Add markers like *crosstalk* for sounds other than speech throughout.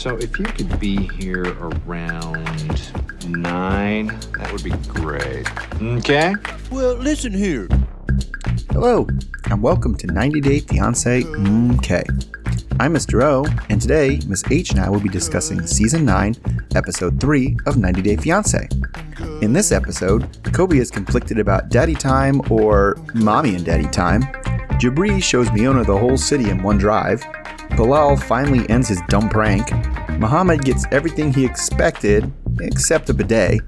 So if you could be here around nine, that would be great. Okay? Well, listen here. Hello, and welcome to 90 Day Fiance MK. I'm Mr. O, and today Miss H and I will be discussing Season 9, Episode 3 of 90 Day Fiance. In this episode, Kobe is conflicted about daddy time or mommy and daddy time. Jibri shows Miona the whole city in one drive. Bilal finally ends his dumb prank. Muhammad gets everything he expected, except a bidet.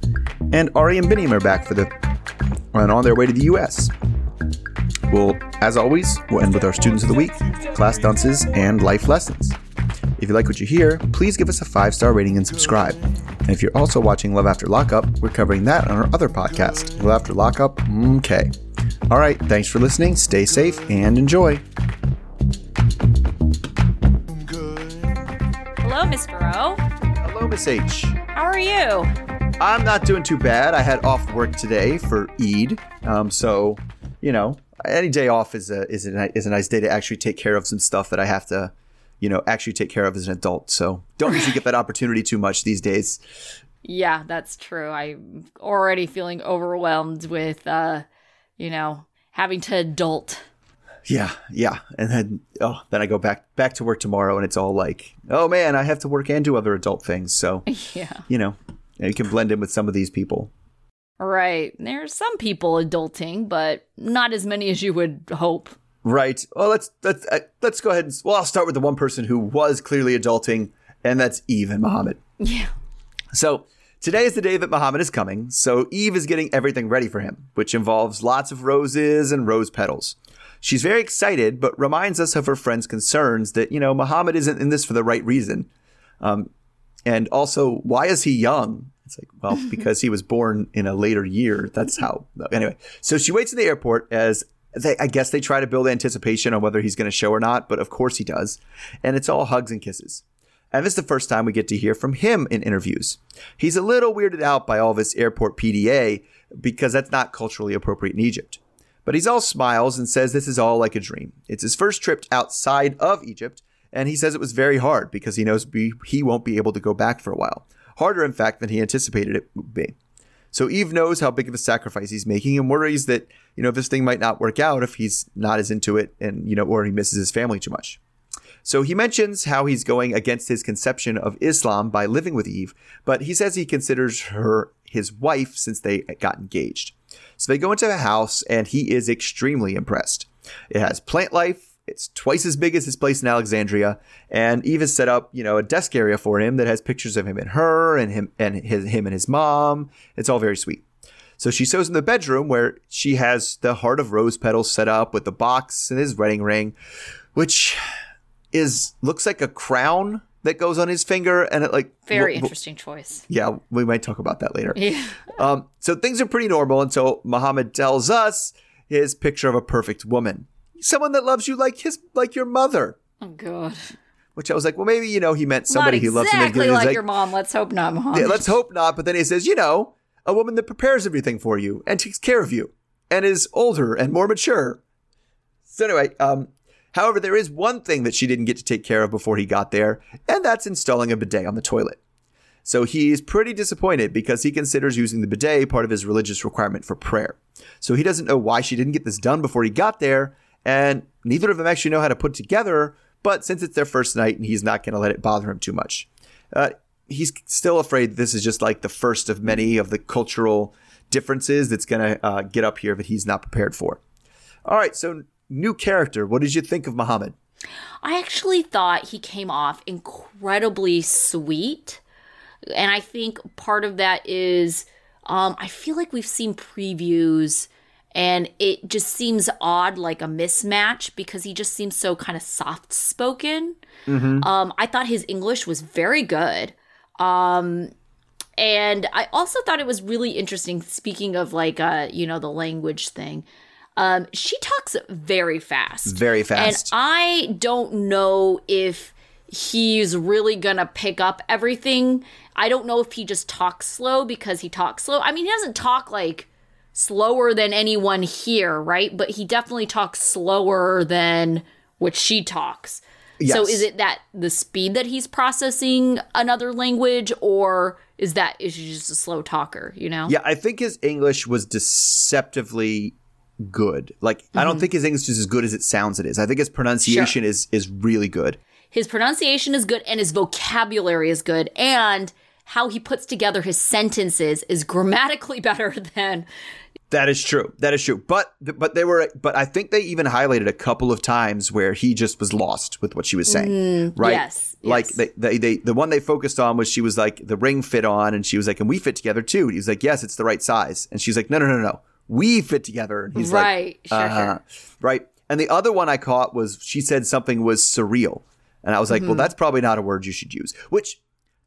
And Ari and Binyam are back for the and on their way to the US. Well, as always, we'll end with our students of the week, class dances, and life lessons. If you like what you hear, please give us a five star rating and subscribe. And if you're also watching Love After Lockup, we're covering that on our other podcast, Love After Lockup mm, okay. All right, thanks for listening, stay safe, and enjoy. Mr. O. Hello, Miss H. How are you? I'm not doing too bad. I had off work today for Eid, um, so you know, any day off is a is a is a nice day to actually take care of some stuff that I have to, you know, actually take care of as an adult. So don't usually get that opportunity too much these days. Yeah, that's true. I'm already feeling overwhelmed with, uh, you know, having to adult. Yeah, yeah, and then oh, then I go back back to work tomorrow, and it's all like, oh man, I have to work and do other adult things. So *laughs* Yeah. you know, you can blend in with some of these people. Right. There's some people adulting, but not as many as you would hope. Right. Well, let's let's uh, let's go ahead and well, I'll start with the one person who was clearly adulting, and that's Yve and Muhammad. Yeah. So today is the day that Muhammad is coming. So Yve is getting everything ready for him, which involves lots of roses and rose petals. She's very excited, but reminds us of her friend's concerns that you know Muhammad isn't in this for the right reason. Um, and also, why is he young? It's like, well, *laughs* because he was born in a later year. That's how. Anyway, so she waits in the airport as they, I guess they try to build anticipation on whether he's going to show or not, but of course he does. And it's all hugs and kisses. And this is the first time we get to hear from him in interviews. He's a little weirded out by all this airport PDA because that's not culturally appropriate in Egypt. But he's all smiles and says this is all like a dream. It's his first trip outside of Egypt, and he says it was very hard because he knows he won't be able to go back for a while. Harder, in fact, than he anticipated it would be. So Yve knows how big of a sacrifice he's making and worries that, you know, this thing might not work out if he's not as into it and, you know, or he misses his family too much. So he mentions how he's going against his conception of Islam by living with Yve, but he says he considers her his wife since they got engaged. So they go into the house and he is extremely impressed. It has plant life, it's twice as big as his place in Alexandria, and Yve has set up, you know, a desk area for him that has pictures of him and her and him and his him and his mom. It's all very sweet. So she shows him the bedroom where she has the heart of rose petals set up with the box and his wedding ring, which is looks like a crown that goes on his finger and it like Very w- interesting choice. yeah, we might talk about that later. Yeah. *laughs* Um, so things are pretty normal until Muhammad tells us his picture of a perfect woman, someone that loves you like his like your mother. Oh, God. Which I was like, well, maybe you know he meant somebody not he loves. exactly he's like, your mom. Let's hope not, mom. Yeah, let's hope not. But then he says, you know, a woman that prepares everything for you and takes care of you and is older and more mature. So anyway, um, however, there is one thing that she didn't get to take care of before he got there, and that's installing a bidet on the toilet. So he's pretty disappointed because he considers using the bidet part of his religious requirement for prayer. So he doesn't know why she didn't get this done before he got there, and neither of them actually know how to put together. But since it's their first night, and he's not going to let it bother him too much, uh, he's still afraid this is just like the first of many of the cultural differences that's going to uh, get up here that he's not prepared for. All right, so new character. What did you think of Muhammad? I actually thought he came off incredibly sweet. And I think part of that is um, I feel like we've seen previews and it just seems odd, like a mismatch, because he just seems so kind of soft spoken. Um, I thought his English was very good. Um, and I also thought it was really interesting, speaking of like, uh, you know, the language thing. Um, she talks very fast. Very fast. And I don't know if he's really gonna pick up everything. I don't know if he just talks slow because he talks slow. I mean, he doesn't talk like slower than anyone here, right? But he definitely talks slower than what she talks. So is it that the speed that he's processing another language, or is that is he just a slow talker? You know? Yeah, I think his English was deceptively good. Like I Mm-hmm. don't think his English is as good as it sounds it is. I think his pronunciation is is really good. His pronunciation is good, and his vocabulary is good, and how he puts together his sentences is grammatically *laughs* better than That is true. That is true. But but they were but I think they even highlighted a couple of times where he just was lost with what she was saying. right? Mm, yes, Like yes. they, they they the one they focused on was she was like the ring fit on and she was like and we fit together too. And he was like yes, it's the right size. And she's like no no no no. We fit together. And he's Right. like Sure, uh-huh. sure. right. And the other one I caught was she said something was surreal. And I was like, Mm-hmm. well that's probably not a word you should use. Which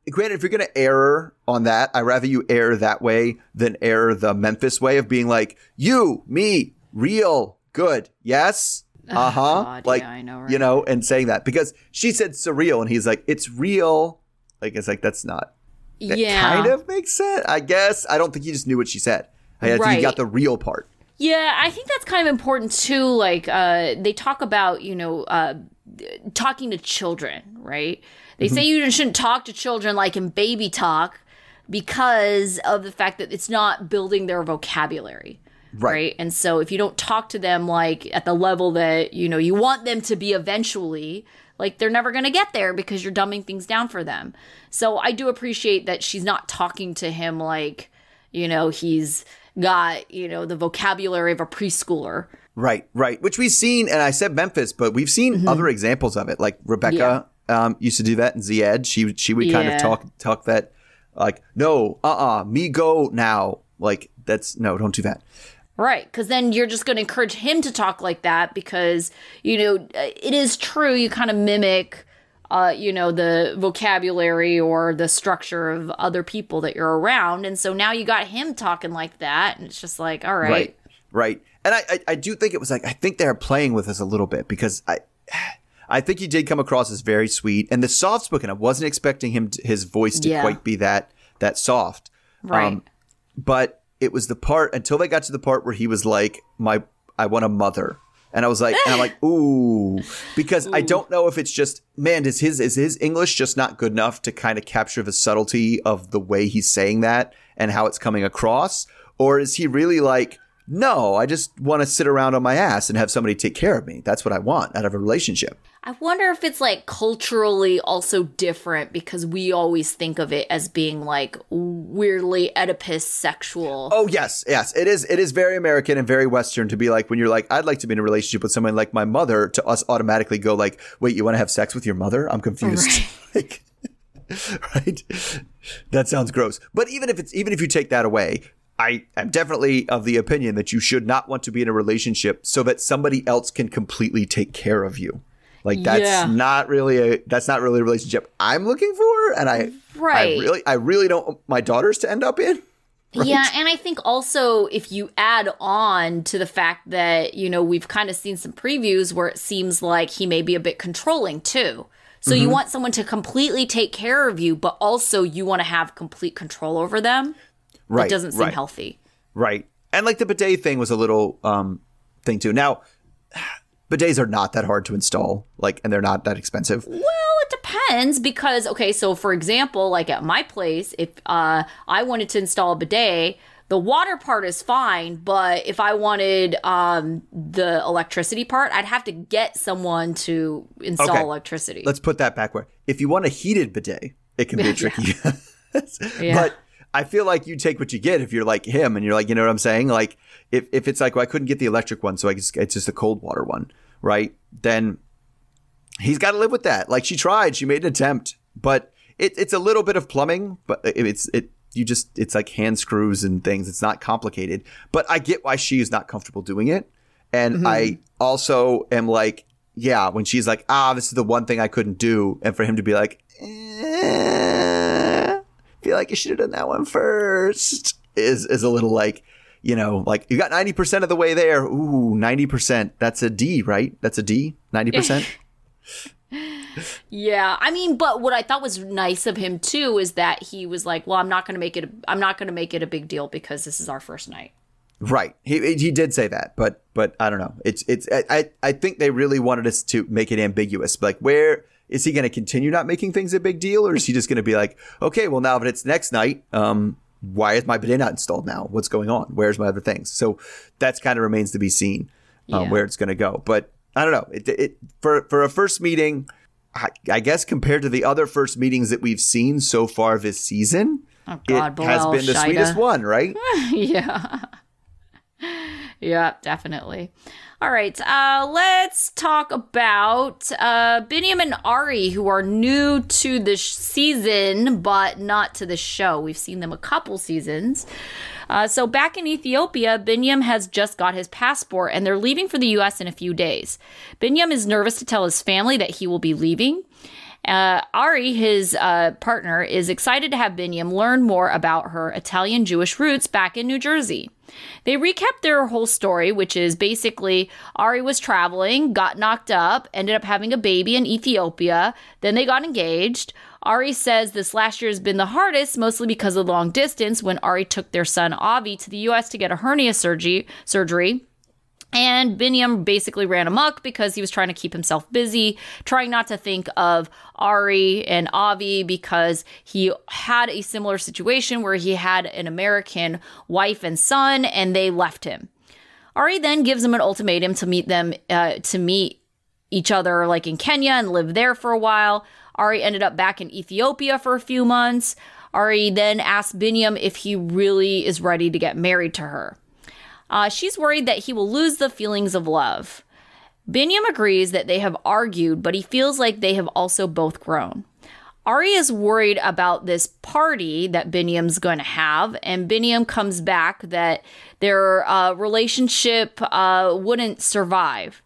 granted, if you're going to err on that, I'd rather you err that way than err the Memphis way of being like, you, me, real, good. Yes. *sighs* Uh huh. Like, yeah, I know, you know, and saying that because she said surreal and he's like, it's real. Like, it's like, that's not. That yeah, kind of makes sense, I guess. I don't think he just knew what she said. I think Right. got the real part. Yeah, I think that's kind of important too. Like, uh, they talk about, you know, uh, talking to children, right? They Mm-hmm. say you shouldn't talk to children like in baby talk because of the fact that it's not building their vocabulary. Right. And so if you don't talk to them like at the level that, you know, you want them to be eventually, like they're never going to get there because you're dumbing things down for them. So I do appreciate that she's not talking to him like, you know, he's got, you know, the vocabulary of a preschooler. Right, right. Which we've seen, and I said Memphis, but we've seen Mm-hmm. other examples of it. Like Rebecca um, used to do that in Zied. She she would kind Yeah. of talk talk that like, no, uh, uh me go now. Like that's no, don't do that. Right, because then you're just going to encourage him to talk like that because you know it is true. You kind of mimic, uh, you know, the vocabulary or the structure of other people that you're around, and so now you got him talking like that, and it's just like, all right, Right, right. And I, I I do think it was like I think they're playing with us a little bit because I. I think he did come across as very sweet, and the soft spoken. I wasn't expecting him to, his voice to Yeah. quite be that that soft. right, but it was the part until they got to the part where he was like, "My, I want a mother," and I was like, and I'm like, *laughs* "Ooh," because I don't know if it's just man, is his is his English just not good enough to kind of capture the subtlety of the way he's saying that and how it's coming across, or is he really like? No, I just want to sit around on my ass and have somebody take care of me. That's what I want out of a relationship. I wonder if it's like culturally also different because we always think of it as being like weirdly Oedipus sexual. Oh yes, yes. It is it is very American and very Western to be like when you're like, I'd like to be in a relationship with someone like my mother, to us automatically go like, wait, you want to have sex with your mother? I'm confused. *laughs* like, right? That sounds gross. But even if it's even if you take that away, I am definitely of the opinion that you should not want to be in a relationship so that somebody else can completely take care of you. Like that's Yeah. not really a that's not really a relationship I'm looking for, and I Right. I really I really don't want my daughters to end up in. *laughs* Yeah, and I think also if you add on to the fact that, you know, we've kind of seen some previews where it seems like he may be a bit controlling too. So Mm-hmm. you want someone to completely take care of you, but also you want to have complete control over them. Right. It doesn't seem right. healthy. Right. And like the bidet thing was a little um thing too. Now bidets are not that hard to install, like and they're not that expensive. Well, it depends because okay, so for example, like at my place, if uh I wanted to install a bidet, the water part is fine, but if I wanted um the electricity part, I'd have to get someone to install Okay. electricity. Let's put that backward. If you want a heated bidet, it can be *laughs* tricky. *laughs* Yeah. But I feel like you take what you get if you're like him and you're like, you know what I'm saying? Like if, if it's like, well, I couldn't get the electric one, so I just, it's just a cold water one, right? Then he's got to live with that. Like she tried, she made an attempt, but it, it's a little bit of plumbing, but it's it you just it's like hand screws and things. It's not complicated, but I get why she is not comfortable doing it, and I also am like, yeah, when she's like, ah, this is the one thing I couldn't do, and for him to be like, eh, feel like you should have done that one first is is a little like. You know, like you got 90% of the way there. Ooh, 90%. That's a D, right? That's a D? 90%? *laughs* yeah, I mean, but what I thought was nice of him too is that he was like, "Well, I'm not going to make it. I'm not going to make it a big deal because this is our first night." Right. He he did say that, but but I don't know. It's it's I I think they really wanted us to make it ambiguous. Like where is he going to continue not making things a big deal, or is he just going to be like, okay, well now that it's next night, um, why is my bidet not installed now? What's going on? Where's my other things? So that's kind of remains to be seen um, Yeah. where it's going to go. But I don't know. It, it for for a first meeting, I, I guess compared to the other first meetings that we've seen so far this season, Oh God, it has been the Shida. sweetest one, right? *laughs* yeah. Yeah, definitely. All right, uh, let's talk about uh, Binyam and Ari, who are new to the sh- season, but not to the show. We've seen them a couple seasons. Uh, so back in Ethiopia, Binyam has just got his passport and they're leaving for the US in a few days. Binyam is nervous to tell his family that he will be leaving. Uh, Ari, his uh, partner, is excited to have Binyam learn more about her Italian Jewish roots back in New Jersey. They recap their whole story, which is basically Ari was traveling, got knocked up, ended up having a baby in Ethiopia, then they got engaged. Ari says this last year has been the hardest, mostly because of long distance when Ari took their son Avi to the US to get a hernia surgery. surgery. And Binyam basically ran amok because he was trying to keep himself busy, trying not to think of Ari and Avi because he had a similar situation where he had an American wife and son and they left him. Ari then gives him an ultimatum to meet them, uh, to meet each other like in Kenya and live there for a while. Ari ended up back in Ethiopia for a few months. Ari then asked Binyam if he really is ready to get married to her. Uh, she's worried that he will lose the feelings of love. Binyam agrees that they have argued, but he feels like they have also both grown. Ari is worried about this party that Binyam's going to have, and Binyam comes back that their uh, relationship uh, wouldn't survive.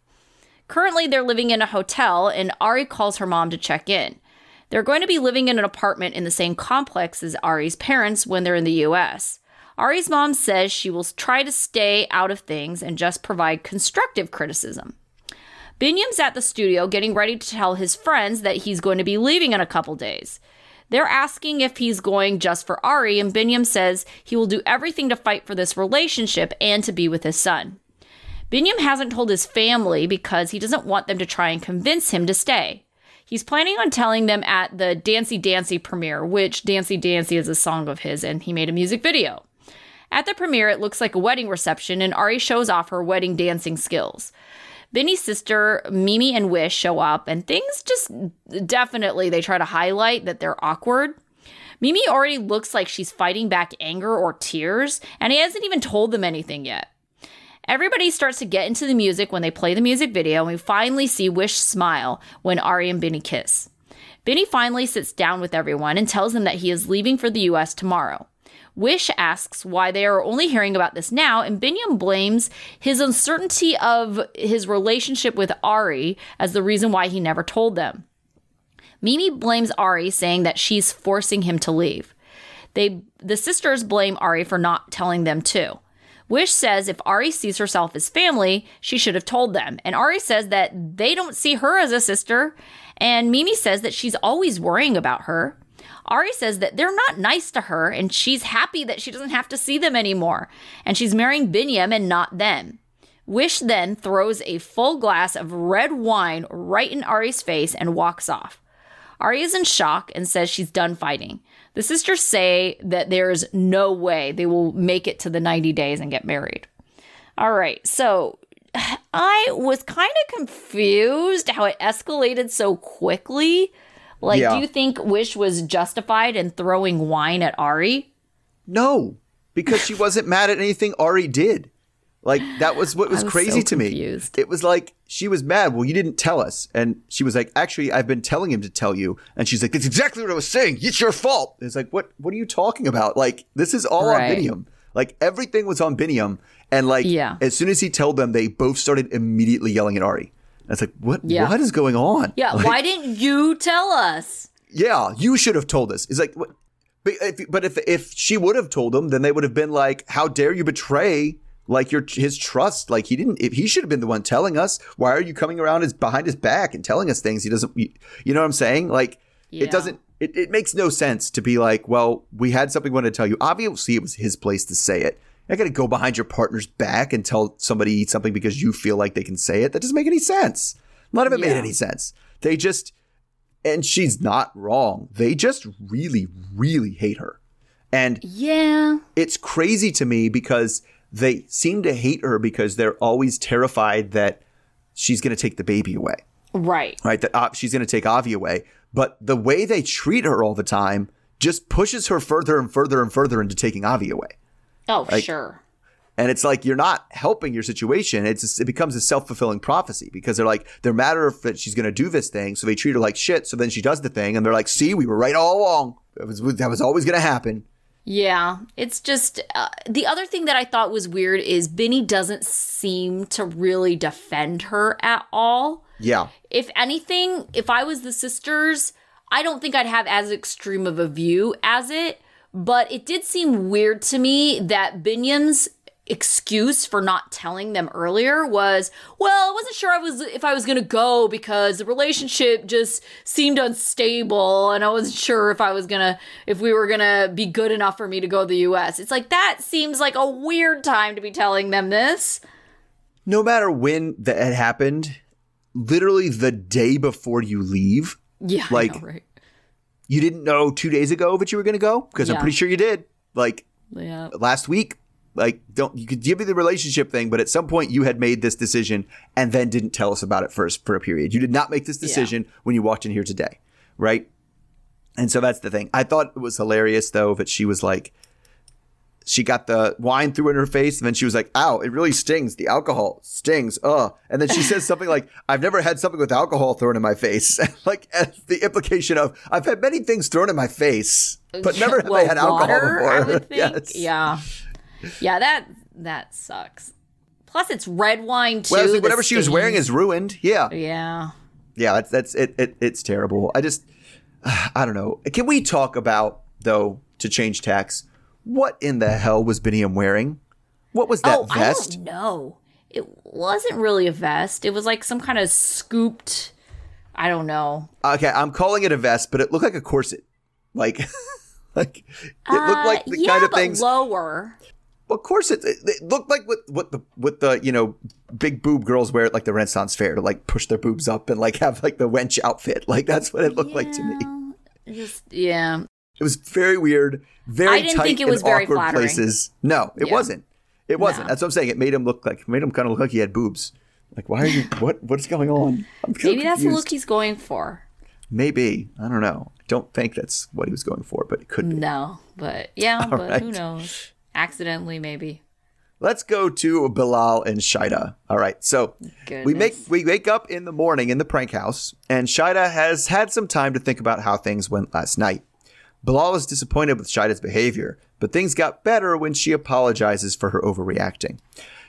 Currently, they're living in a hotel, and Ari calls her mom to check in. They're going to be living in an apartment in the same complex as Ari's parents when they're in the US. Ari's mom says she will try to stay out of things and just provide constructive criticism. Binyam's at the studio getting ready to tell his friends that he's going to be leaving in a couple days. They're asking if he's going just for Ari, and Binyam says he will do everything to fight for this relationship and to be with his son. Binyam hasn't told his family because he doesn't want them to try and convince him to stay. He's planning on telling them at the Dancy Dancy premiere, which Dancy Dancy is a song of his, and he made a music video. At the premiere, it looks like a wedding reception, and Ari shows off her wedding dancing skills. Benny's sister, Mimi and Wish show up, and things just definitely they try to highlight that they're awkward. Mimi already looks like she's fighting back anger or tears, and he hasn't even told them anything yet. Everybody starts to get into the music when they play the music video, and we finally see Wish smile when Ari and Benny kiss. Benny finally sits down with everyone and tells them that he is leaving for the US tomorrow. Wish asks why they are only hearing about this now, and Binyam blames his uncertainty of his relationship with Ari as the reason why he never told them. Mimi blames Ari, saying that she's forcing him to leave. They, the sisters blame Ari for not telling them too. Wish says if Ari sees herself as family, she should have told them. And Ari says that they don't see her as a sister. And Mimi says that she's always worrying about her. Ari says that they're not nice to her and she's happy that she doesn't have to see them anymore. And she's marrying Binyam and not them. Wish then throws a full glass of red wine right in Ari's face and walks off. Ari is in shock and says she's done fighting. The sisters say that there's no way they will make it to the 90 days and get married. All right, so *sighs* I was kind of confused how it escalated so quickly. Like, Yeah. do you think Wish was justified in throwing wine at Ari? No, because she wasn't mad at anything Ari did. Like that was what was, was crazy so to me. It was like she was mad. Well, you didn't tell us, and she was like, "Actually, I've been telling him to tell you." And she's like, "That's exactly what I was saying. It's your fault." It's like, what? What are you talking about? Like this is all Right. on Biniam. Like everything was on Biniam, and like Yeah. as soon as he told them, they both started immediately yelling at Ari. It's like, what? Yeah. What is going on? Yeah, *laughs* Like, why didn't you tell us? yeah, you should have told us. It's like, what? But if, but if if she would have told him, then they would have been like, "How dare you betray like your his trust? Like he didn't. If he should have been the one telling us. Why are you coming around his behind his back and telling us things he doesn't? You, you know what I'm saying? Like Yeah. it doesn't. It, it makes no sense to be like, well, we had something we wanted to tell you. Obviously, it was his place to say it, Not going to go behind your partner's back and tell somebody eat something because you feel like they can say it. That doesn't make any sense. None of it made any sense. They just, and she's not wrong. They just really, really hate her. And Yeah. it's crazy to me because they seem to hate her because they're always terrified that she's going to take the baby away, Right. right? That uh, she's going to take Avi away. But the way they treat her all the time just pushes her further and further and further into taking Avi away. Oh, sure. And it's like you're not helping your situation. It's it becomes a self fulfilling prophecy because they're like they're matter of that she's going to do this thing, so they treat her like shit. So then she does the thing, and they're like, "See, we were right all along. That was that was always going to happen." Yeah, it's just uh, the other thing that I thought was weird is Benny doesn't seem to really defend her at all. Yeah, If anything, if I was the sisters, I don't think I'd have as extreme of a view as it, but it did seem weird to me that Binyam's excuse for not telling them earlier was, well, I wasn't sure I was if I was going to go because the relationship just seemed unstable and I wasn't sure if I was to if we were going to be good enough for me to go to the US. It's like that seems like a weird time to be telling them this. no matter when that had happened, literally the day before you leave, Yeah, Like- know, right? You didn't know two days ago that you were going to go because I'm pretty sure you did. Like Yeah. last week. Like, don't you could give me the relationship thing, but at some point you had made this decision and then didn't tell us about it first for a period. You did not make this decision when you walked in here today, right? And so that's the thing. I thought it was hilarious though that she was like, she got the wine through in her face, and then she was like, "Ow, it really stings. The alcohol stings." Uh, and then she says something like, "I've never had something with alcohol thrown in my face." *laughs* like as the implication of, "I've had many things thrown in my face, but never have I Well, had alcohol water, before." I would *laughs* think. yes. Yeah. Yeah, that that sucks. Plus it's red wine too. Well, like, whatever she was wearing is ruined. Yeah, Yeah. yeah, that's that's it, it. It's terrible. I just, *sighs* I don't know. Can we talk about though to change tax? What in the hell was Biniam wearing? What was that oh, vest? I don't know. It wasn't really a vest. It was like some kind of scooped I don't know. Okay, I'm calling it a vest, but it looked like a corset. Like, *laughs* like it looked like Uh, the yeah, kind of things. lower. Well, corset. It, it looked like what what the what the you know big boob girls wear at like the Renaissance fair to like push their boobs up and like have like the wench outfit. *laughs* Like that's what it looked like to me. Just yeah. It was very weird, very I didn't tight think it in was very awkward flattering. places. No, it Yeah. wasn't. It wasn't. No. That's what I'm saying. It made him look like made him kind of look like he had boobs. Like, why are you? What what's going on? *laughs* I'm Maybe that's the look he's going for. Maybe I don't know. I don't think that's what he was going for, but it could be. No, but yeah, *laughs* but who knows? Accidentally, maybe. Let's go to Bilal and Shaeeda. All right. So we make we wake up in the morning in the prank house, and Shaeeda has had some time to think about how things went last night. Bilal is disappointed with Shaeeda's behavior, but things got better when she apologizes for her overreacting.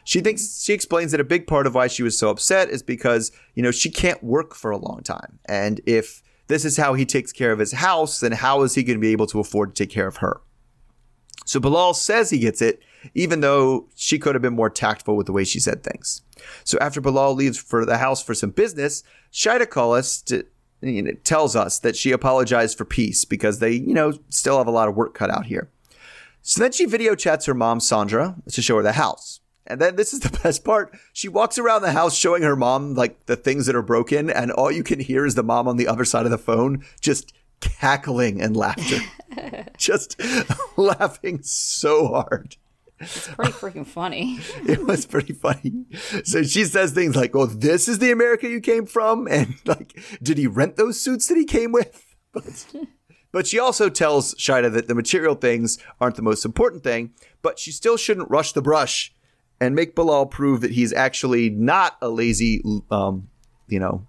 She thinks she explains that a big part of why she was so upset is because, you know, she can't work for a long time. And if this is how he takes care of his house, then how is he going to be able to afford to take care of her? So Bilal says he gets it, even though she could have been more tactful with the way she said things. So after Bilal leaves for the house for some business, Shaeeda calls t- you know, tells us that she apologized for peace because they, you know, still have a lot of work cut out here. So then she video chats her mom, Sandra, to show her the house. And then this is the *laughs* best part. She walks around the house showing her mom like the things that are broken, and all you can hear is the mom on the other side of the phone just cackling and laughter. *laughs* just *laughs* laughing so hard. It's pretty freaking funny. *laughs* It was pretty funny. So she says things like, "Oh, this is the America you came from," *laughs* and like, "Did he rent those suits that he came with?" *laughs* But, but she also tells Shaeeda that the material things aren't the most important thing, but she still shouldn't rush the brush and make Bilal prove that he's actually not a lazy, um, you know,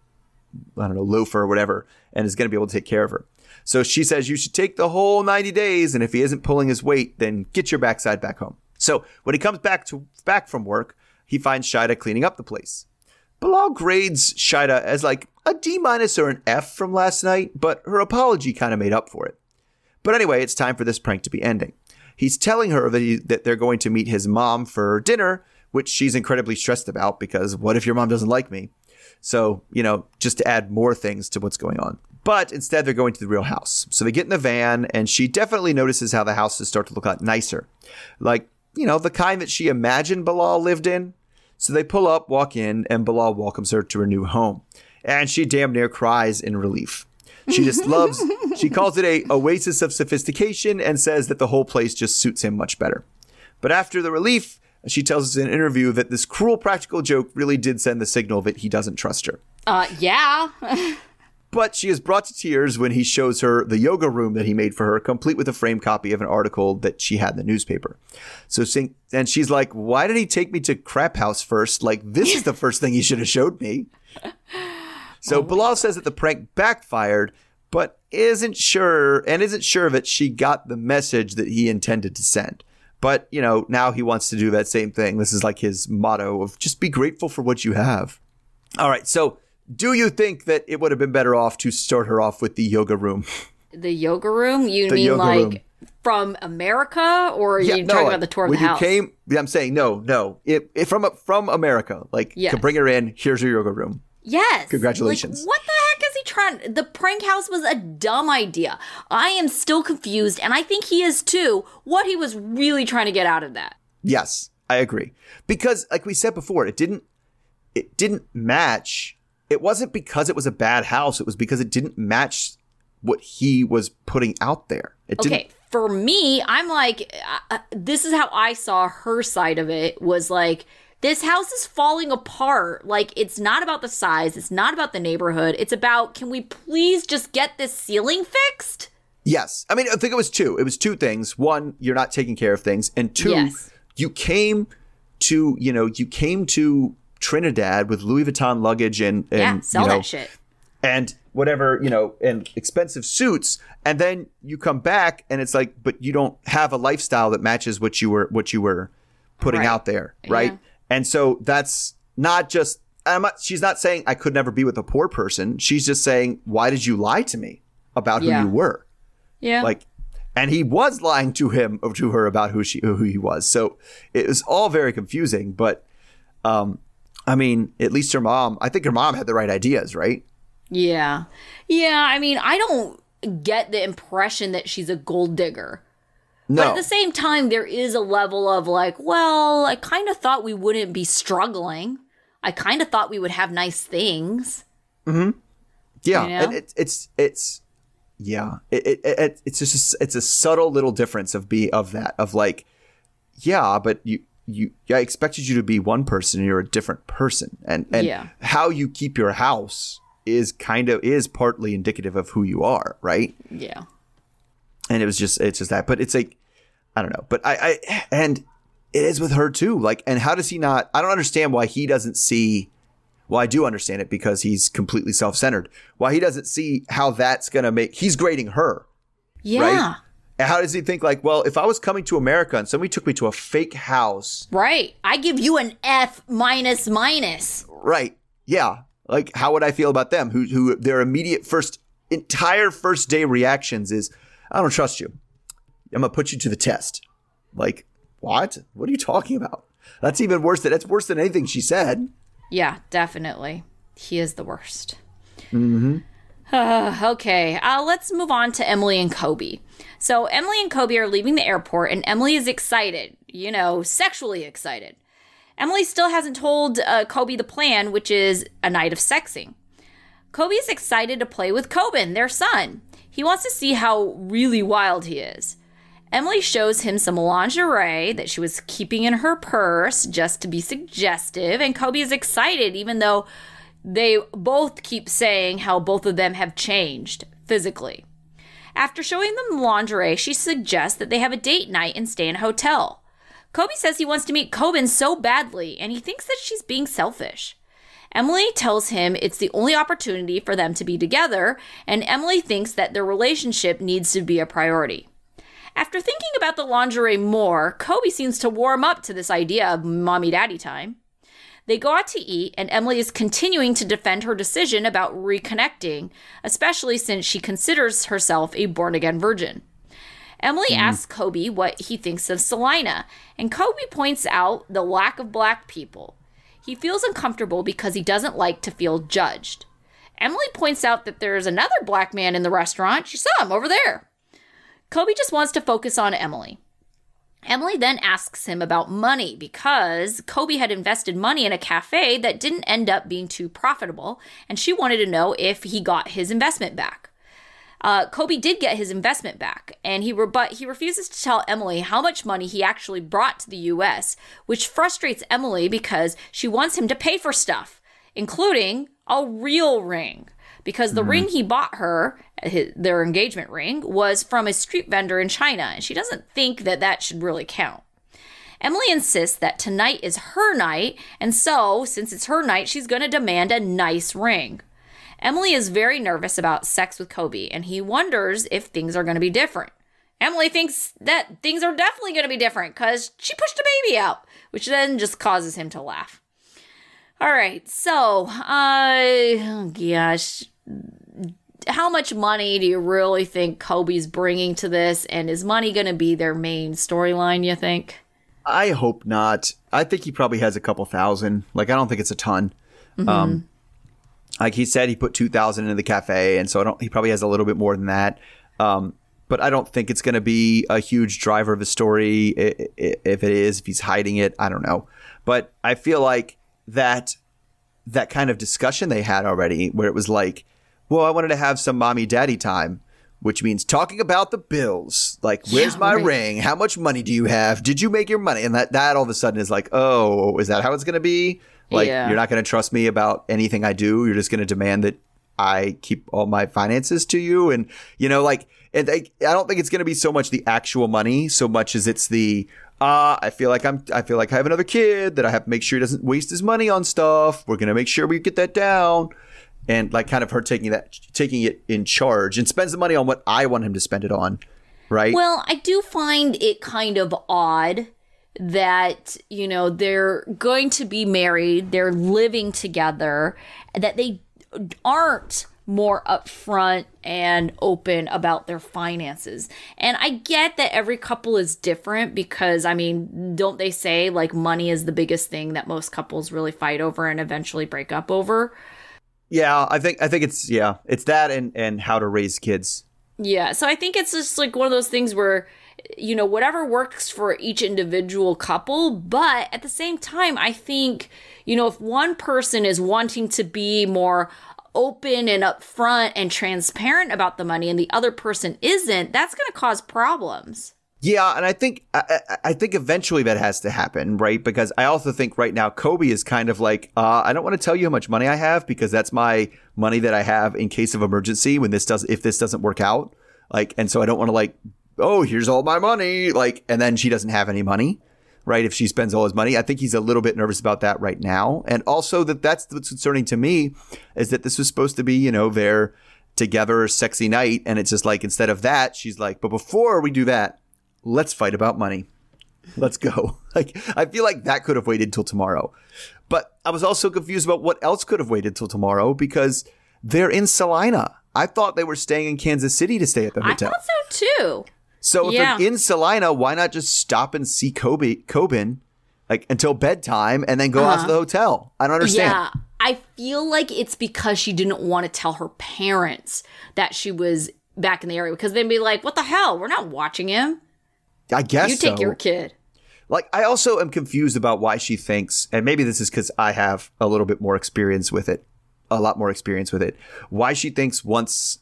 I don't know, loafer or whatever, and is going to be able to take care of her. So she says you should take the whole 90 days, and if he isn't pulling his weight, then get your backside back home. So when he comes back to back from work, he finds Shaeeda cleaning up the place. Bilal grades Shaeeda as like a D minus or an F from last night, but her apology kind of made up for it. But anyway, it's time for this prank to be ending. He's telling her that, he, that they're going to meet his mom for dinner, which she's incredibly stressed about because what if your mom doesn't like me? So, you know, just to add more things to what's going on. But instead, they're going to the real house. So they get in the van, and she definitely notices how the houses start to look a lot nicer. Like, you know, the kind that she imagined Bilal lived in. So they pull up, walk in, and Bilal welcomes her to her new home. And she damn near cries in relief. She just loves, *laughs* she calls it a oasis of sophistication and says that the whole place just suits him much better. But after the relief, she tells us in an interview that this cruel practical joke really did send the signal that he doesn't trust her. Uh, yeah. *laughs* But she is brought to tears when he shows her the yoga room that he made for her, complete with a framed copy of an article that she had in the newspaper. So, and she's like, "Why did he take me to Crap House first? Like, this is the first thing he should have showed me." *laughs* So oh Bilal says that the prank backfired, but isn't sure and isn't sure that she got the message that he intended to send. But you know, now he wants to do that same thing. This is like his motto of just be grateful for what you have. All right, so do you think that it would have been better off to start her off with the yoga room? The yoga room? You the mean like room. from America, or are yeah, you no, talking about the tour of the house? Came, I'm saying no, no. It, it from from America, like yes. to bring her in. Here's your yoga room. Yes. Congratulations. Like, what the heck is he trying? The prank house was a dumb idea. I am still confused, and I think he is too. What he was really trying to get out of that? Yes, I agree. Because, like we said before, it didn't it didn't match it wasn't because it was a bad house. It was because it didn't match what he was putting out there. It okay. Didn't- for me, I'm like, uh, uh, this is how I saw her side of it was like, this house is falling apart. Like, it's not about the size, it's not about the neighborhood. It's about, can we please just get this ceiling fixed? Yes. I mean, I think it was two. It was two things. One, you're not taking care of things. And two, yes. you came to, you know, you came to Trinidad with Louis Vuitton luggage and, and yeah, sell you know, that shit. And whatever, you know, and expensive suits. And then you come back and it's like, but you don't have a lifestyle that matches what you were what you were putting right. out there. Right. Yeah. And so that's not just I'm not, she's not saying I could never be with a poor person. She's just saying, why did you lie to me about yeah. who you were? Yeah. Like, and he was lying to him or to her about who she who he was. So it was all very confusing. But um, I mean, at least her mom, I think her mom had the right ideas, right? Yeah. Yeah. I mean, I don't get the impression that she's a gold digger. No. But at the same time, there is a level of like, well, I kind of thought we wouldn't be struggling. I kind of thought we would have nice things. Mm hmm. Yeah. You know? and it, it's it's yeah. It, it, it it's just a, it's a subtle little difference of be of that of like, yeah, but you you I expected you to be one person and you're a different person. And and yeah. how you keep your house is kind of is partly indicative of who you are, right? Yeah. And it was just it's just that. But it's like I don't know. But I, I and it is with her too. Like and how does he not I don't understand why he doesn't see well, I do understand it because he's completely self-centered. Why he doesn't see how that's gonna make he's grading her. Yeah. Right? How does he think like, well, if I was coming to America and somebody took me to a fake house, right? I give you an F minus minus. Right. Yeah. Like, how would I feel about them? Who, who their immediate first, entire first day reactions is, I don't trust you. I'm gonna put you to the test. Like, what? What are you talking about? That's even worse. Than, that's worse than anything she said. Yeah, definitely. He is the worst. Mm-hmm. Uh, *sighs* okay, uh, let's move on to Emily and Kobe. So, Emily and Kobe are leaving the airport, and Emily is excited, you know, sexually excited. Emily still hasn't told uh, Kobe the plan, which is a night of sexing. Kobe is excited to play with Koban, their son. He wants to see how really wild he is. Emily shows him some lingerie that she was keeping in her purse just to be suggestive, and Kobe is excited, even though they both keep saying how both of them have changed physically. After showing them the lingerie, she suggests that they have a date night and stay in a hotel. Kobe says he wants to meet Koban so badly, and he thinks that she's being selfish. Emily tells him it's the only opportunity for them to be together, and Emily thinks that their relationship needs to be a priority. After thinking about the lingerie more, Kobe seems to warm up to this idea of mommy daddy time. They go out to eat, and Emily is continuing to defend her decision about reconnecting, especially since she considers herself a born again virgin. Emily mm. asks Kobe what he thinks of Salina, and Kobe points out the lack of black people. He feels uncomfortable because he doesn't like to feel judged. Emily points out that there's another black man in the restaurant. She saw him over there. Kobe just wants to focus on Emily. Emily then asks him about money because Kobe had invested money in a cafe that didn't end up being too profitable, and she wanted to know if he got his investment back. Uh, Kobe did get his investment back, and he re- but he refuses to tell Emily how much money he actually brought to the U.S., which frustrates Emily because she wants him to pay for stuff, including a real ring. Because the ring he bought her, his, their engagement ring, was from a street vendor in China, and she doesn't think that that should really count. Emily insists that tonight is her night, and so, since it's her night, she's going to demand a nice ring. Emily is very nervous about sex with Kobe, and he wonders if things are going to be different. Emily thinks that things are definitely going to be different because she pushed a baby out, which then just causes him to laugh. All right, so, uh, oh gosh, how much money do you really think Kobe's bringing to this? And is money going to be their main storyline, you think? I hope not. I think he probably has a couple thousand. Like I don't think it's a ton. Um, like he said, he put two thousand into the cafe, and so I don't. He probably has a little bit more than that. Um, but I don't think it's going to be a huge driver of the story. If it is, if he's hiding it, I don't know. But I feel like that that kind of discussion they had already, where it was like, "Well, I wanted to have some mommy daddy time." Which means talking about the bills, like where's Yeah, my right. ring? How much money do you have? Did you make your money? And that that all of a sudden is like, oh, is that how it's going to be? Like Yeah. you're not going to trust me about anything I do. You're just going to demand that I keep all my finances to you, and you know, like, and I, I don't think it's going to be so much the actual money, so much as it's the. Uh, I feel like I'm. I feel like I have another kid that I have to make sure he doesn't waste his money on stuff. We're gonna make sure we get that down, and like kind of her taking that, taking it in charge, and spends the money on what I want him to spend it on, right? Well, I do find it kind of odd that, you know, they're going to be married, they're living together, that they aren't more upfront and open about their finances. And I get that every couple is different because, I mean, don't they say like money is the biggest thing that most couples really fight over and eventually break up over? yeah, I think I think it's yeah, it's that and and how to raise kids. Yeah, so I think it's just like one of those things where you know whatever works for each individual couple, but at the same time I think you know if one person is wanting to be more open and upfront and transparent about the money and the other person isn't, that's going to cause problems. Yeah, and I think I, I- think eventually that has to happen, right? Because I also think right now Kobe is kind of like, uh, I don't want to tell you how much money I have because that's my money that I have in case of emergency when this does if this doesn't work out. Like, and so I don't want to like, oh, here's all my money, like, and then she doesn't have any money, right? If she spends all his money, I think he's a little bit nervous about that right now, and also that that's what's concerning to me is that this was supposed to be, you know, their together sexy night, and it's just like instead of that, she's like, but before we do that let's fight about money. Let's go. *laughs* Like I feel like that could have waited till tomorrow. But I was also confused about what else could have waited till tomorrow because they're in Salina. I thought they were staying in Kansas City to stay at the hotel. I thought so too. So if yeah. they're in Salina, why not just stop and see Kobe Koban like until bedtime and then go out to the hotel? I don't understand. Uh-huh. Yeah, I feel like it's because she didn't want to tell her parents that she was back in the area because they'd be like, "What the hell? We're not watching him. I guess You take so. your kid." Like, I also am confused about why she thinks, and maybe this is because I have a little bit more experience with it, a lot more experience with it. Why she thinks once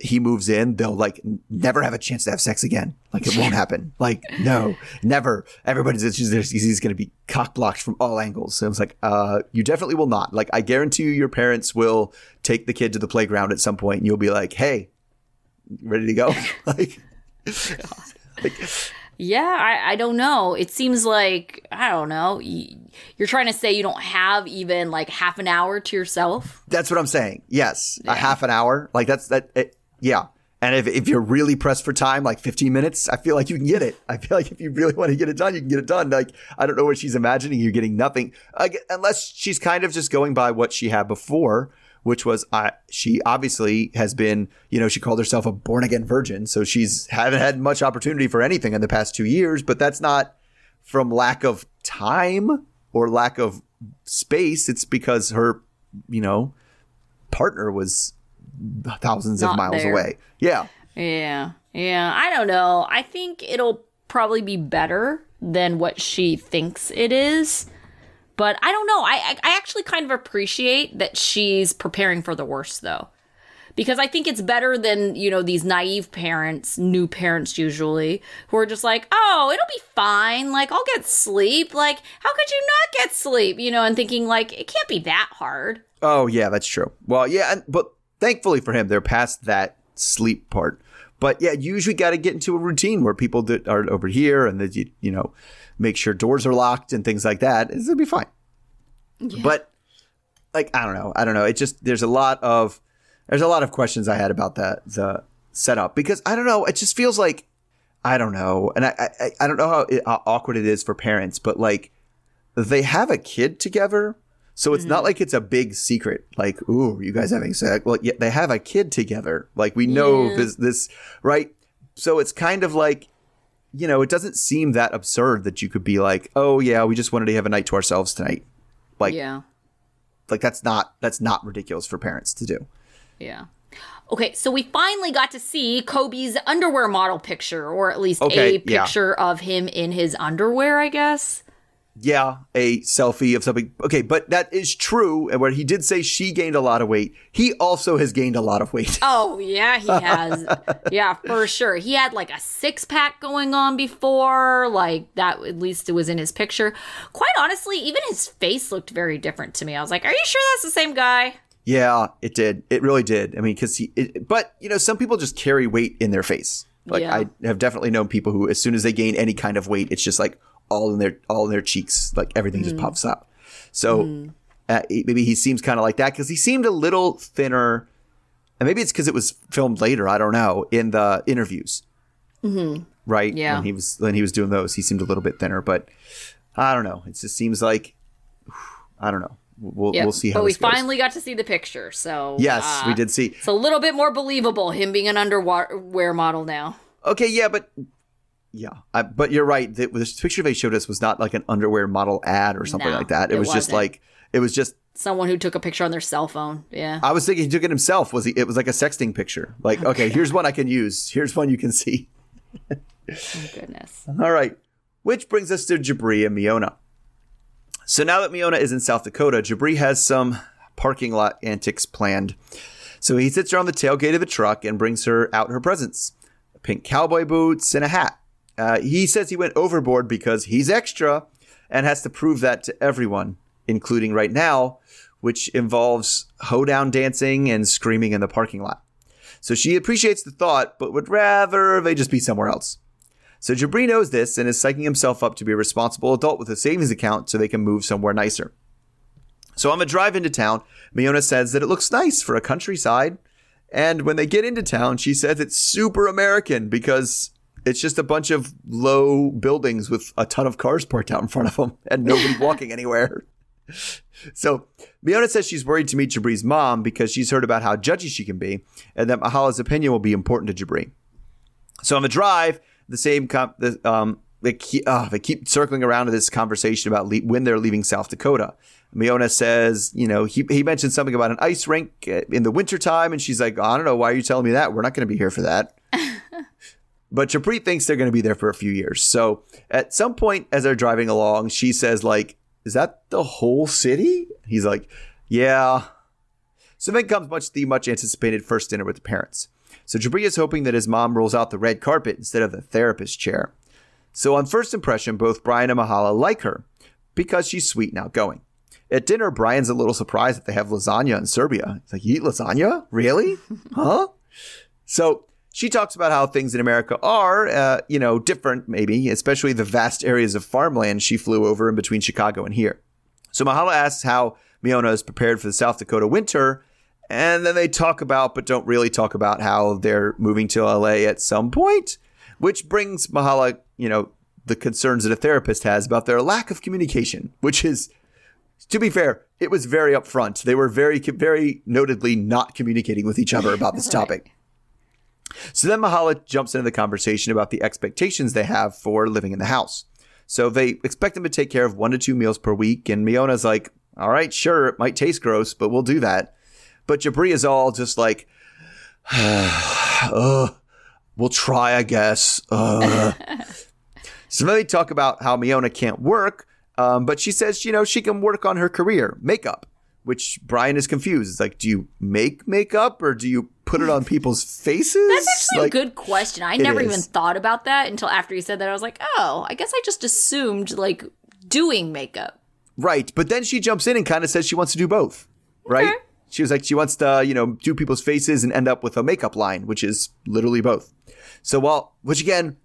he moves in, they'll like never have a chance to have sex again. Like, it won't *laughs* happen. Like, no, never. Everybody's there's- he's going to be cock blocked from all angles. So I was like, uh, you definitely will not. Like, I guarantee you, your parents will take the kid to the playground at some point, and you'll be like, hey, ready to go? *laughs* like, *laughs* Yeah, I, I don't know. It seems like I don't know. You're trying to say you don't have even like half an hour to yourself. That's what I'm saying. Yes, a half an hour. Like that's that. It, yeah. And if, if you're really pressed for time, like 15 minutes, I feel like you can get it. I feel like if you really want to get it done, you can get it done. Like I don't know what she's imagining. You're getting nothing, get- unless she's kind of just going by what she had before, which was uh, she obviously has been, you know, she called herself a born again virgin, so she's haven't had much opportunity for anything in the past two years. But that's not from lack of time or lack of space. It's because her, you know, partner was thousands of miles there. away. Yeah. Yeah, yeah. I don't know. I think it'll probably be better than what she thinks it is. But I don't know. I I actually kind of appreciate that she's preparing for the worst though. Because I think it's better than, you know, these naive parents, new parents usually, who are just like, oh, it'll be fine. Like, I'll get sleep. Like, how could you not get sleep? You know, and thinking, like, it can't be that hard. Oh yeah, that's true. Well, yeah, but thankfully for him, they're past that sleep part. But yeah, you usually got to get into a routine where people that are over here and that you you know make sure doors are locked and things like that. It'll be fine. But like I don't know, I don't know. It just there's a lot of there's a lot of questions I had about that the setup because I don't know. It just feels like I don't know, and I I, I don't know how, it, how awkward it is for parents, but like they have a kid together. So it's not mm. like it's a big secret. Like, ooh, you guys having sex? Well, yeah, they have a kid together. Like we know Yeah. this, this, right? So it's kind of like, you know, it doesn't seem that absurd that you could be like, oh yeah, we just wanted to have a night to ourselves tonight. Like, Yeah. like that's not that's not ridiculous for parents to do. Yeah. Okay, so we finally got to see Kobe's underwear model picture, or at least Okay, a yeah. picture of him in his underwear, I guess. Yeah, a selfie of something. Okay, but that is true. And where he did say she gained a lot of weight, he also has gained a lot of weight. *laughs* Oh, yeah, he has. yeah, for sure. He had like a six pack going on before, like that, at least it was in his picture. Quite honestly, even his face looked very different to me. I was like, are you sure that's the same guy? Yeah, it did. It really did. I mean, because he, it, but you know, some people just carry weight in their face. Like Yeah. I have definitely known people who, as soon as they gain any kind of weight, it's just like all in their all in their cheeks, like everything just pops up. So uh, maybe he seems kind of like that because he seemed a little thinner, and maybe it's because it was filmed later. I don't know in the interviews. Mm-hmm. Right. Yeah. When he was when he was doing those, he seemed a little bit thinner, but I don't know. It just seems like *sighs* I don't know. We'll Yeah, we'll see how. But we goes. finally got to see the picture, so Yes, uh, we did see. It's a little bit more believable him being an underwear model now. Okay, yeah, but yeah, I, but you're right. The, this picture they showed us was not like an underwear model ad or something No, like that. It, it was just wasn't. like it was just. Someone who took a picture on their cell phone. Yeah. I was thinking he took it himself. Was he? It was like a sexting picture. Like, oh, okay, here's one I can use. Here's one you can see. Oh, goodness. *laughs* All right, which brings us to Jibri and Miona. So now that Miona is in South Dakota, Jibri has some parking lot antics planned. So he sits her on the tailgate of the truck and brings her out her presents pink cowboy boots and a hat. Uh, he says he went overboard because he's extra and has to prove that to everyone, including right now, which involves hoedown dancing and screaming in the parking lot. So she appreciates the thought, but would rather they just be somewhere else. So Jibri knows this and is psyching himself up to be a responsible adult with a savings account so they can move somewhere nicer. So on the drive into town, Miona says that it looks nice for a countryside. And when they get into town, she says it's super American because it's just a bunch of low buildings with a ton of cars parked out in front of them *laughs* and nobody *laughs* walking anywhere. So Miona says she's worried to meet Jibri's mom because she's heard about how judgy she can be and that Mahala's opinion will be important to Jibri. So on the drive, the same com- the, um, they keep, uh, they keep circling around to this conversation about le- when they're leaving South Dakota. Miona says, you know, he, he mentioned something about an ice rink uh, in the wintertime, and she's like, I don't know, why are you telling me that? We're not going to be here for that. *laughs* but Jibri thinks they're going to be there for a few years. So at some point, as they're driving along, she says, like, is that the whole city? He's like, yeah. So then comes much the much anticipated first dinner with the parents. So Jibri is hoping that his mom rolls out the red carpet instead of the therapist chair. So on first impression, both Brian and Mahala like her because she's sweet and outgoing. At dinner, Brian's a little surprised that they have lasagna in Serbia. He's like, you eat lasagna? Really? huh? So she talks about how things in America are, uh, you know, different maybe, especially the vast areas of farmland she flew over in between Chicago and here. So Mahala asks how Miona is prepared for the South Dakota winter, and then they talk about, but don't really talk about how they're moving to LA at some point, which brings Mahala, you know, the concerns that a therapist has about their lack of communication, which is, to be fair, it was very upfront. They were very, very notedly not communicating with each other about this *laughs* topic. So then Mahala jumps into the conversation about the expectations they have for living in the house. So they expect them to take care of one to two meals per week, and Miona's like, all right, sure, it might taste gross, but we'll do that. But Jibri is all just like, *sighs* uh, we'll try, I guess. Uh. *laughs* So then they talk about how Miona can't work, um, but she says, you know, she can work on her career, makeup, which Brian is confused. It's like, do you make makeup or do you put it on people's faces? That's actually Like, a good question. I never even thought about that until after you said that. I was like, oh, I guess I just assumed like doing makeup. Right. But then she jumps in and kind of says she wants to do both. Right? Okay. She was like, she wants to, you know, do people's faces and end up with a makeup line, which is literally both. So while, which again,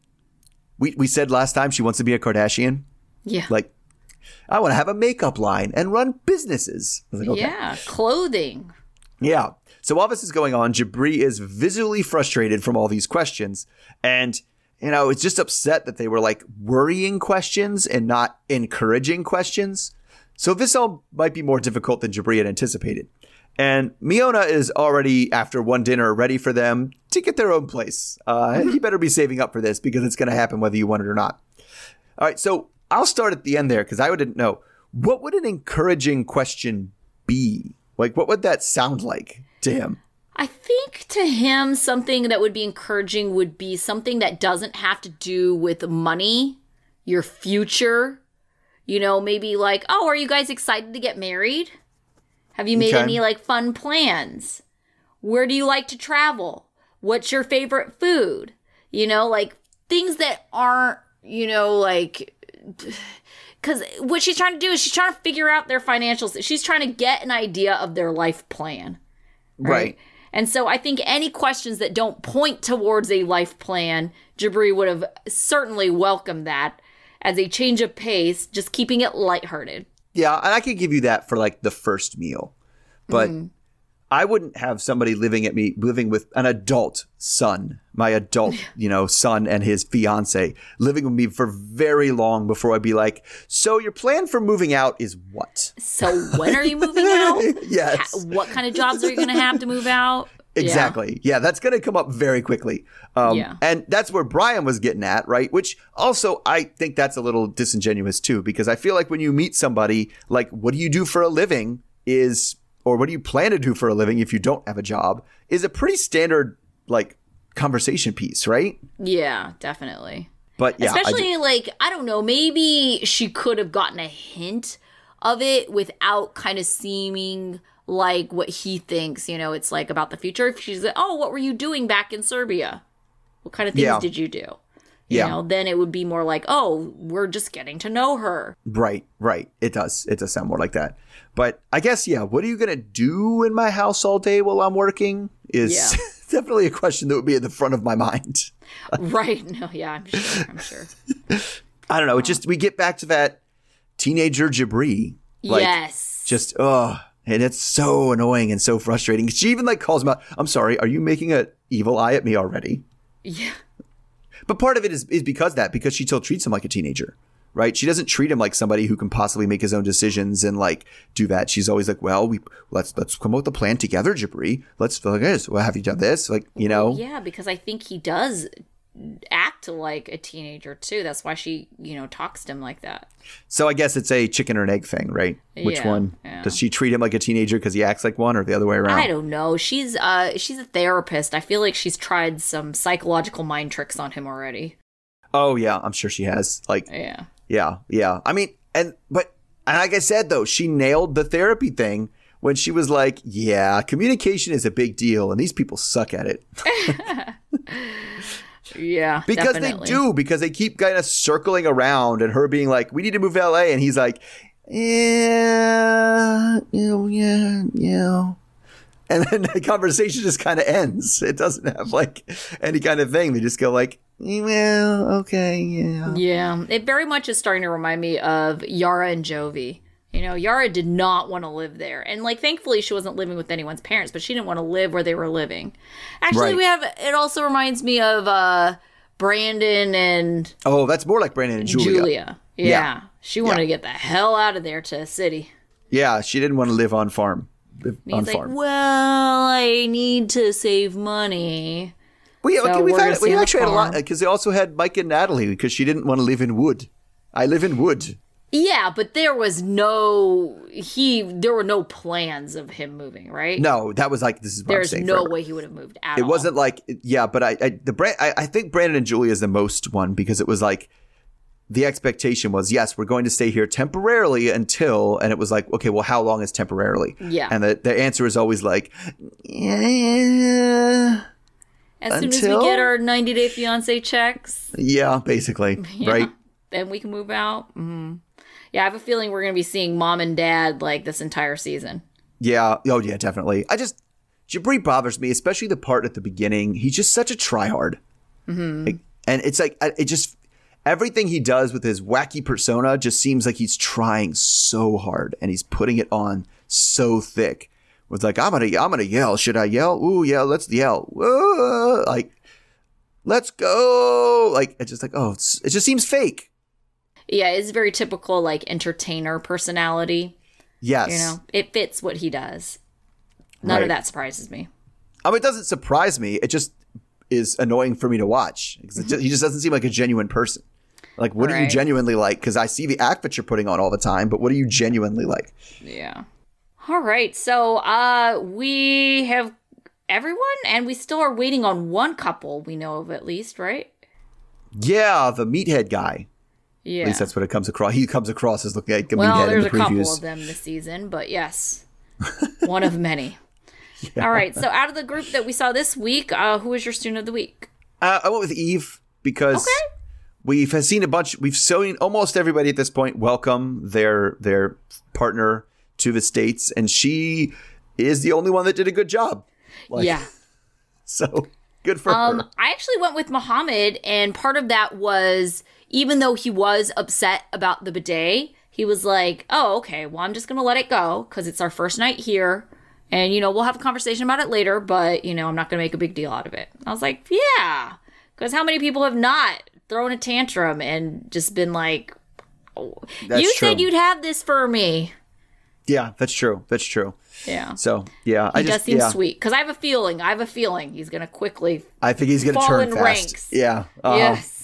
we, we said last time she wants to be a Kardashian. Yeah. Like, I want to have a makeup line and run businesses. Like, okay. Yeah. Clothing. Yeah. So while this is going on, Jibri is visibly frustrated from all these questions. And, you know, it's just upset that they were like worrying questions and not encouraging questions. So this all might be more difficult than Jibri had anticipated. And Miona is already, after one dinner, ready for them to get their own place. Uh, you better be saving up for this because it's going to happen whether you want it or not. All right, so I'll start at the end there because I wouldn't know. What would an encouraging question be? Like, what would that sound like to him? I think to him, something that would be encouraging would be something that doesn't have to do with money, your future. You know, maybe like, oh, are you guys excited to get married? Have you made Okay. any like fun plans? Where do you like to travel? What's your favorite food? You know, like things that aren't, you know, like *sighs* because what she's trying to do is she's trying to figure out their financials. She's trying to get an idea of their life plan. Right. And so I think any questions that don't point towards a life plan, Jibri would have certainly welcomed that as a change of pace, just keeping it lighthearted. Yeah, and I could give you that for like the first meal. But Mm-hmm. I wouldn't have somebody living at me living with an adult son, my adult, *laughs* you know, son and his fiance living with me for very long before I'd be like, "So your plan for moving out is what?" So when are you moving *laughs* out? yes. Ha- what kind of jobs are you going to have to move out? *laughs* Yeah. Exactly. Yeah, that's going to come up very quickly. Um, Yeah. And that's where Brian was getting at, right? Which also, I think that's a little disingenuous too, because I feel like when you meet somebody, like, what do you do for a living is, or what do you plan to do for a living if you don't have a job, is a pretty standard, like, conversation piece, right? Yeah, definitely. But yeah, I Especially like I don't know, maybe she could have gotten a hint of it without kind of seeming like what he thinks, you know, it's like about the future. If she's like, "Oh, what were you doing back in Serbia? What kind of things Yeah. did you do?" You Yeah. know, then it would be more like, "Oh, we're just getting to know her." Right, right. It does. It does sound more like that. But I guess, yeah, what are you going to do in my house all day while I'm working is Yeah. *laughs* definitely a question that would be at the front of my mind. *laughs* right. No, yeah, I'm sure. I'm sure. I don't know. It just, we get back to that teenager Jibri. Like, yes. Just, oh, and it's so annoying and so frustrating. She even like calls him out. I'm sorry. Are you making a evil eye at me already? yeah. But part of it is, is because that, because she still treats him like a teenager, right? She doesn't treat him like somebody who can possibly make his own decisions and like do that. She's always like, well, we let's let's come up with a plan together, Jibri. Let's at this. Well, have you done this? Like, you know, Yeah, because I think he does act like a teenager too. That's why she, you know, talks to him like that. so I guess it's a chicken or an egg thing, right? Which Yeah, one yeah. does she treat him like a teenager because he acts like one, or the other way around? I don't know. She's uh she's a therapist. I feel like she's tried some psychological mind tricks on him already. Oh yeah, I'm sure she has. Like, Yeah. Yeah, yeah. I mean, and but and like I said though, she nailed the therapy thing when she was like, "Yeah, communication is a big deal, and these people suck at it *laughs* *laughs* Yeah. because definitely. they do because they keep kind of circling around, and her being like, "We need to move to L.A.," and he's like, "Yeah, yeah, yeah, yeah." And then *laughs* the conversation just kind of ends. It doesn't have like any kind of thing. They just go like, "Well, okay, yeah." Yeah. It very much is starting to remind me of Yara and Jovi. You know, Yara did not want to live there. And like thankfully she wasn't living with anyone's parents, but she didn't want to live where they were living. Actually, Right. we have it also reminds me of uh Brandon and Oh, that's more like Brandon and Julia. Julia. Yeah. Yeah. She wanted Yeah. to get the hell out of there to a city. Yeah, she didn't want to live on farm. Live And on like, farm. well, I need to save money. we so okay, we've we're had, we actually had a lot because they also had Mike and Natalie because she didn't want to live in wood. I live in wood. Yeah, but there was no he. There were no plans of him moving, right? No, that was like this is there's no forever. way he would have moved at It all. wasn't like yeah, but I, I the brand I, I think Brandon and Julia is the most one because it was like the expectation was yes, we're going to stay here temporarily until, and it was like, okay, well, how long is temporarily? Yeah. And the, the answer is always like, yeah, As soon as Until- we get our 90 day fiance checks, yeah, basically, *laughs* right? then we can move out. hmm Yeah, I have a feeling we're going to be seeing mom and dad like this entire season. Yeah. Oh, yeah, definitely. I just Jibri bothers me, especially the part at the beginning. He's just such a tryhard, mm-hmm. and it's like it just everything he does with his wacky persona just seems like he's trying so hard and he's putting it on so thick. With like, I'm gonna, I'm gonna yell. Should I yell? Ooh, yeah, let's yell. Whoa, like, let's go. Like, it's just like, oh, it's, it just seems fake. Yeah, it's a very typical like entertainer personality. Yes. You know, it fits what he does. None Right. of that surprises me. I mean, it doesn't surprise me. It just is annoying for me to watch. 'Cause it just, he just doesn't seem like a genuine person. Like, what are you genuinely like? Because I see the act that you're putting on all the time, but what are you genuinely like? Yeah. All right. So, uh we have everyone and we still are waiting on one couple we know of at least, right? Yeah, the meathead guy. Yeah. At least that's what it comes across. He comes across as looking like a well, meathead in there's the a couple of them this season, but yes. *laughs* one of many. All right. So, out of the group that we saw this week, uh was your student of the week? Uh, I went with Yve because Okay. we've seen a bunch. We've seen almost everybody at this point welcome their their partner to the states, and she is the only one that did a good job. Like, yeah. *laughs* So good for her. Um, I actually went with Muhammad, and part of that was even though he was upset about the bidet, he was like, "Oh, okay. Well, I'm just gonna let it go because it's our first night here, and you know we'll have a conversation about it later. But you know I'm not gonna make a big deal out of it." I was like, "Yeah," because how many people have not thrown a tantrum and just been like, oh, "You said you'd have this for me." Yeah, that's true. That's true. Yeah. So yeah, I just does seem yeah, sweet because I have a feeling. I have a feeling he's gonna quickly I think he's gonna turn fast. ranks. Yeah. Uh, Yes.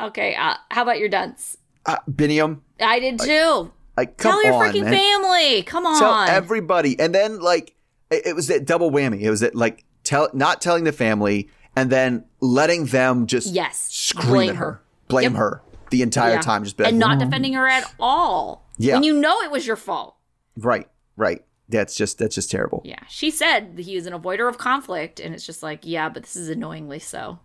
Okay. Uh, how about your dunce? uh, Binyam, I did too. like come Tell your on, freaking man. family. Come on. Tell everybody, and then like it, it was that double whammy. It was that like tell not telling the family, and then letting them just Yes. scream Blame at her, her. blame Yep. her the entire Yeah. time, just like, and not defending her at all. Yeah. When you know it was your fault. right, right. That's just that's just terrible. Yeah. She said that he was an avoider of conflict, and it's just like, yeah, but this is annoyingly so.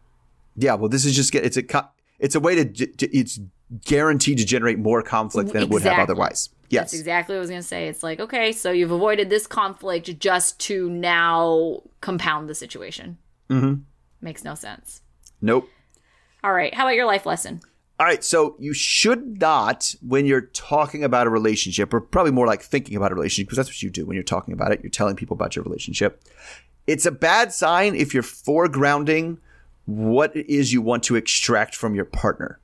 Yeah, well, this is just get it's a co- it's a way to ge- it's guaranteed to generate more conflict than it would have otherwise. Yes, That's exactly what I was going to say. It's like, okay, so you've avoided this conflict just to now compound the situation. Mm-hmm. Makes no sense. nope. All right. How about your life lesson? All right, so you should not, when you're talking about a relationship, or probably more like thinking about a relationship, because that's what you do when you're talking about it. You're telling people about your relationship. It's a bad sign if you're foregrounding what it is you want to extract from your partner,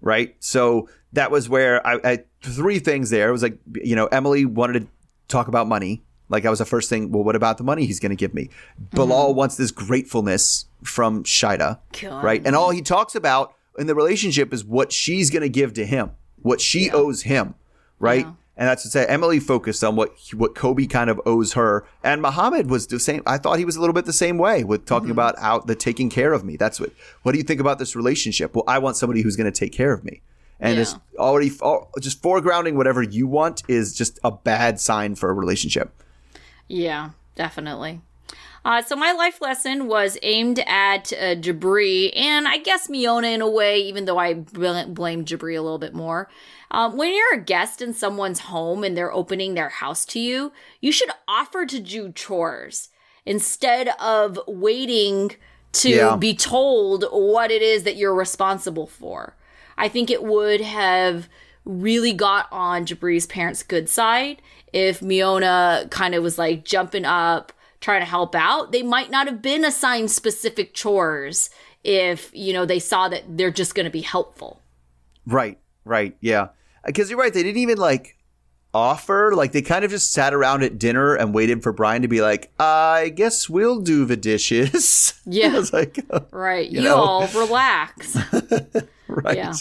right? So that was where I, I three things there. It was like, you know, Emily wanted to talk about money. Like that was the first thing. Well, what about the money he's going to give me? Bilal mm-hmm. wants this gratefulness from Shaeeda, God. right? And all he talks about in the relationship is what she's going to give to him, what she owes him, right? And that's to say, Emily focused on what what Kobe kind of owes her, and Muhammad was the same. I thought he was a little bit the same way with talking mm-hmm. about how the taking care of me. That's what. What do you think about this relationship? Well, I want somebody who's going to take care of me, and Yeah. it's already all, just foregrounding whatever you want is just a bad sign for a relationship. Yeah, definitely. Uh, so my life lesson was aimed at uh, Jibri and I guess Miona in a way, even though I bl- blame Jibri a little bit more. Um, when you're a guest in someone's home and they're opening their house to you, you should offer to do chores instead of waiting to Yeah. be told what it is that you're responsible for. I think it would have really got on Jibri's parents' good side if Miona kind of was like jumping up, trying to help out. They might not have been assigned specific chores if, you know, they saw that they're just going to be helpful. Right, right, yeah. Uh, because you're right, they didn't even like offer. Like they kind of just sat around at dinner and waited for Brian to be like, "I guess we'll do the dishes." *laughs* Yeah. I was like, *laughs* oh, Right. You, know? all relax. *laughs* right. Yeah.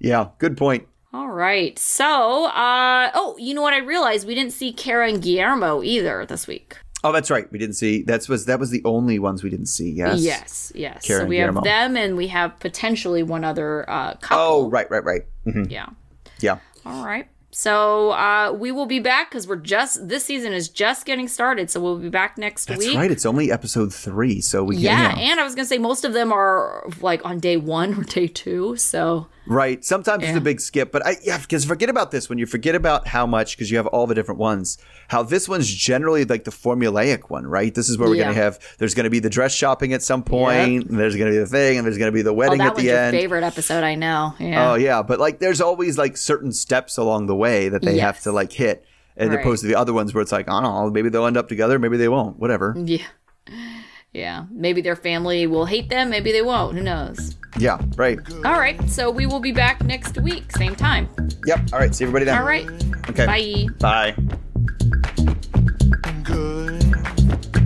Yeah, good point. All right. So, uh, oh, you know what? I realized we didn't see Kara and Guillermo either this week. Oh, that's right. We didn't see. That was that was the only ones we didn't see. Yes. Yes, yes. Karen so we Guillermo. have them, and we have potentially one other uh, couple. Oh, right, right, right. Mhm. yeah. Yeah. All right. So uh, we will be back because we're just this season is just getting started. So we'll be back next That's week. That's right. It's only episode three, so we Yeah, and I was gonna say most of them are like on day one or day two. So Right. Sometimes it's a big skip, but I yeah, because forget about this when you forget about how much because you have all the different ones. How this one's generally like the formulaic one, right? This is where we're Yeah. gonna have. There's gonna be the dress shopping at some point. point, and there's gonna be the thing, and there's gonna be the oh, wedding that at the end. favorite episode. I know. Yeah. Oh yeah, but like there's always like certain steps along the way that they have to like hit, as Right. opposed to the other ones where it's like I don't know, maybe they'll end up together, maybe they won't, whatever. Yeah. Yeah. Maybe their family will hate them. Maybe they won't. Who knows? Yeah, right. All right. So we will be back next week, same time. Yep. All right. See everybody then. All right. Okay. Bye. Bye. good.